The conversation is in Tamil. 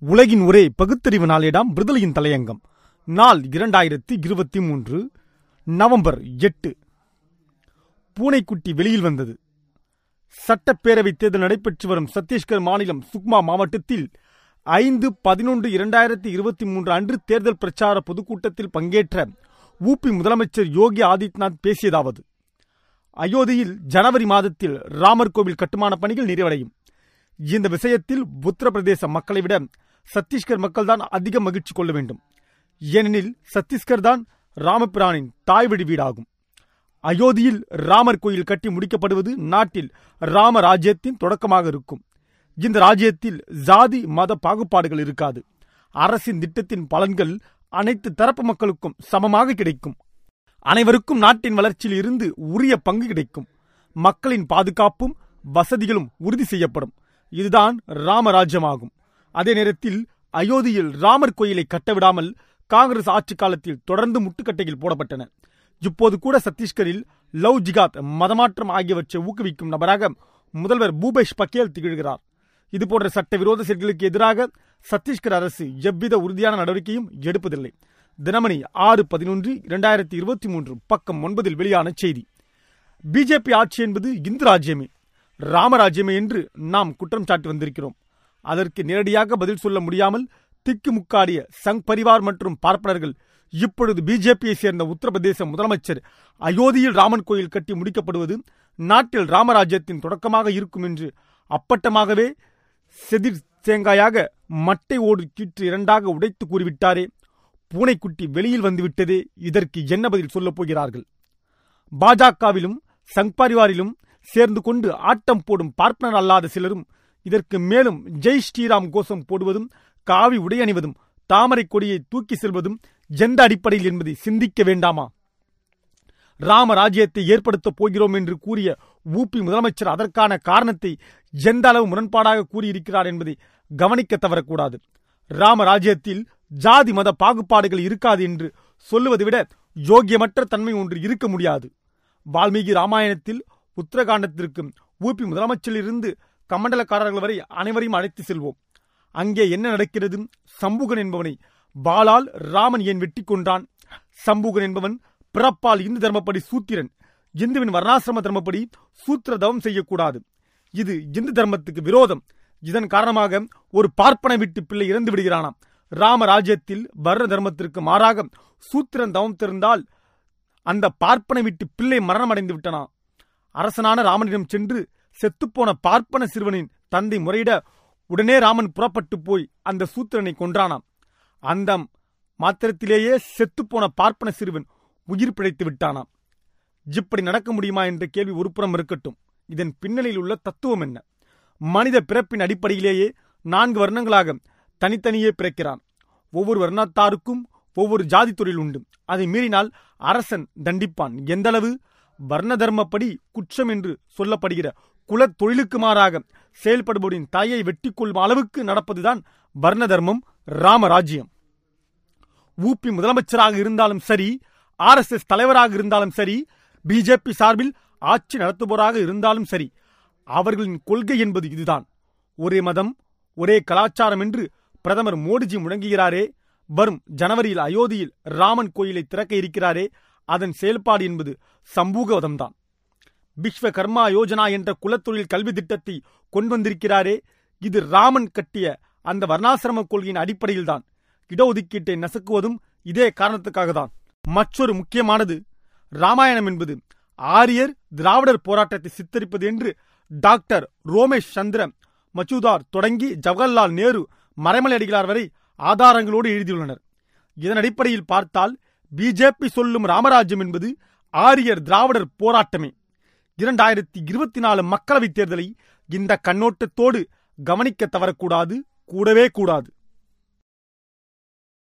உலகின் ஒரே பகுத்தறிவு நாளிடம் விடுதலையின் தலையங்கம். நாள் இரண்டாயிரத்தி இருபத்தி மூன்று நவம்பர் எட்டு. பூனைக்குட்டி வெளியில் வந்தது. சட்டப்பேரவை தேர்தல் நடைபெற்று வரும் சத்தீஸ்கர் மாநிலம் சுக்மா மாவட்டத்தில் ஐந்து பதினொன்று இரண்டாயிரத்தி இருபத்தி மூன்று அன்று தேர்தல் பிரச்சார பொதுக்கூட்டத்தில் பங்கேற்ற ஊபி முதலமைச்சர் யோகி ஆதித்யநாத் பேசியதாவது. அயோத்தியில் ஜனவரி மாதத்தில் ராமர் கோவில் கட்டுமான பணிகள் நிறைவடையும். இந்த விஷயத்தில் உத்தரப்பிரதேச மக்களை விட சத்தீஸ்கர் மக்கள்தான் அதிக மகிழ்ச்சி கொள்ள வேண்டும். ஏனெனில் சத்தீஸ்கர் தான் ராமபிரானின் தாய்வழி வீடாகும். அயோத்தியில் ராமர் கோயில் கட்டி முடிக்கப்படுவது நாட்டில் ராம ராஜ்யத்தின் தொடக்கமாக இருக்கும். இந்த ராஜ்யத்தில் ஜாதி மத பாகுபாடுகள் இருக்காது. அரசின் திட்டத்தின் பலன்கள் அனைத்து தரப்பு மக்களுக்கும் சமமாக கிடைக்கும். அனைவருக்கும் நாட்டின் வளர்ச்சியில் இருந்து உரிய பங்கு கிடைக்கும். மக்களின் பாதுகாப்பும் வசதிகளும் உறுதி செய்யப்படும். இதுதான் ராமராஜ்யமாகும் அதே நேரத்தில் அயோத்தியில் ராமர் கோயிலை கட்டவிடாமல் காங்கிரஸ் ஆட்சி காலத்தில் தொடர்ந்து முட்டுக்கட்டையில் போடப்பட்டன. இப்போது கூட சத்தீஸ்கரில் லவ் ஜிகாத் மதமாற்றம் ஆகியவற்றை ஊக்குவிக்கும் நபராக முதல்வர் பூபேஷ் பக்கேல் திகழ்கிறார். இதுபோன்ற சட்டவிரோத செயல்களுக்கு எதிராக சத்தீஸ்கர் அரசு எவ்வித உறுதியான நடவடிக்கையும் எடுப்பதில்லை. தினமணி ஆறு பதினொன்று இரண்டாயிரத்தி இருபத்தி மூன்று பக்கம் ஒன்பதில் வெளியான செய்தி. பிஜேபி ஆட்சி என்பது இந்து ராஜ்யமே. ராமராஜ்யமே என்று நாம் குற்றம் சாட்டி வந்திருக்கிறோம். அதற்கு நேரடியாக பதில் சொல்ல முடியாமல் திக்குமுக்காடிய சங் பரிவார் மற்றும் பார்ப்பனர்கள் இப்பொழுது பிஜேபியை சேர்ந்த உத்தரப்பிரதேச முதலமைச்சர் அயோத்தியில் ராமன் கோயில் கட்டி முடிக்கப்படுவது நாட்டில் ராமராஜ்யத்தின் தொடக்கமாக இருக்கும் என்று அப்பட்டமாகவே செதிர் தேங்காயாக மட்டை ஓடு கீற்று இரண்டாக உடைத்து கூறிவிட்டாரே. பூனைக்குட்டி வெளியில் வந்துவிட்டதே. இதற்கு என்ன பதில் சொல்லப் போகிறார்கள்? பாஜகவிலும் சங் பரிவாரிலும் சேர்ந்து கொண்டு ஆட்டம் போடும் பார்ப்பனர் அல்லாத சிலரும் இதற்கு மேலும் ஜெய் ஸ்ரீராம் கோஷம் போடுவதும் காவி உடை அணிவதும் தாமரை கொடியை தூக்கி செல்வதும் எந்த அடிப்படையில் என்பதை சிந்திக்க வேண்டாமா? ராம ராஜ்யத்தை ஏற்படுத்தப் போகிறோம் என்று கூறிய ஊபி முதலமைச்சர் அதற்கான காரணத்தை எந்த அளவு முரண்பாடாக கூறியிருக்கிறார் என்பதை கவனிக்க தவறக்கூடாது. ராம ராஜ்யத்தில் ஜாதி மத பாகுபாடுகள் இருக்காது என்று சொல்லுவதை விட யோக்கியமற்ற தன்மை ஒன்று இருக்க முடியாது. வால்மீகி ராமாயணத்தில் உத்தரகாண்டத்திற்கும் ஊபி முதலமைச்சரிலிருந்து கமண்டலக்காரர்கள் வரை அனைவரையும் அழைத்து செல்வோம். அங்கே என்ன நடக்கிறது? சம்புகன் என்பவனை பாலால் ராமன் ஏன் வெட்டி கொன்றான்? சம்புகன் என்பவன் பிறப்பால் இந்து தர்மப்படி சூத்திரன். இந்துவின் வர்ணாசிரம தர்மப்படி சூத்திர தவம் செய்யக்கூடாது. இது இந்து தர்மத்துக்கு விரோதம். இதன் காரணமாக ஒரு பார்ப்பனை விட்டு பிள்ளை இறந்து விடுகிறானாம். ராமராஜ்யத்தில் வர்ண தர்மத்திற்கு மாறாக சூத்திரன் தவம் திறந்தால் அந்த பார்ப்பனை விட்டு பிள்ளை மரணம் அடைந்து விட்டனா அரசனான ராமனிடம் சென்று செத்துப்போன பார்ப்பன சிறுவனின் தந்தை முறையிட உடனே ராமன் புறப்பட்டு போய் அந்த சூத்திரனை கொன்றானாம். அந்த மாத்திரத்திலேயே செத்துப்போன பார்ப்பன சிறுவன் உயிர் பிழைத்து விட்டானாம். இப்படி நடக்க முடியுமா என்ற கேள்வி ஒருபுறம் இருக்கட்டும். இதன் பின்னணியில் உள்ள தத்துவம் என்ன? மனித பிறப்பின் அடிப்படையிலேயே நான்கு வர்ணங்களாக தனித்தனியே பிறக்கிறான். ஒவ்வொரு வர்ணத்தாருக்கும் ஒவ்வொரு ஜாதி தொழில் உண்டு. அதை மீறினால் அரசன் தண்டிப்பான். எந்தளவு? வர்ண தர்மப்படி குற்றம் என்று சொல்லப்படுகிற குலத் தொழிலுக்கு மாறாக செயல்படுபவரின் தாயை வெட்டி கொள்ளும் அளவுக்கு நடப்பதுதான் வர்ண தர்மம் ராமராஜ்யம். ஊபி முதலமைச்சராக இருந்தாலும் சரி ஆர் எஸ் எஸ் தலைவராக இருந்தாலும் சரி பிஜேபி சார்பில் ஆட்சி நடத்துபவராக இருந்தாலும் சரி அவர்களின் கொள்கை என்பது இதுதான். ஒரே மதம் ஒரே கலாச்சாரம் என்று பிரதமர் மோடிஜி முழங்குகிறாரே வரும் ஜனவரியில் அயோத்தியில் ராமன் கோயிலை திறக்க இருக்கிறாரே அதன் செயல்பாடு என்பது சமூகவதம்தான். விஸ்வகர்மா யோஜனா என்ற குலத்தொழில் கல்வி திட்டத்தை கொண்டு வந்திருக்கிறாரே இது ராமன் கட்டிய அந்த வர்ணாசிரம கொள்கையின் அடிப்படையில்தான். இடஒதுக்கீட்டை நசுக்குவதும் இதே காரணத்துக்காக தான் மற்றொரு முக்கியமானது ராமாயணம் என்பது ஆரியர் திராவிடர் போராட்டத்தை சித்தரிப்பது என்று டாக்டர் ரோமேஷ் சந்திர மச்சூதார் தொடங்கி ஜவஹர்லால் நேரு மறைமலை அடிகளார் வரை ஆதாரங்களோடு எழுதியுள்ளனர். இதன் அடிப்படையில் பார்த்தால் பிஜேபி சொல்லும் ராமராஜ்யம் என்பது ஆரியர் திராவிடர் போராட்டமே. இரண்டாயிரத்தி இருபத்தி நாலு மக்களவைத் தேர்தலை இந்த கண்ணோட்டத்தோடு கவனிக்க தவறக்கூடாது கூடவே கூடாது.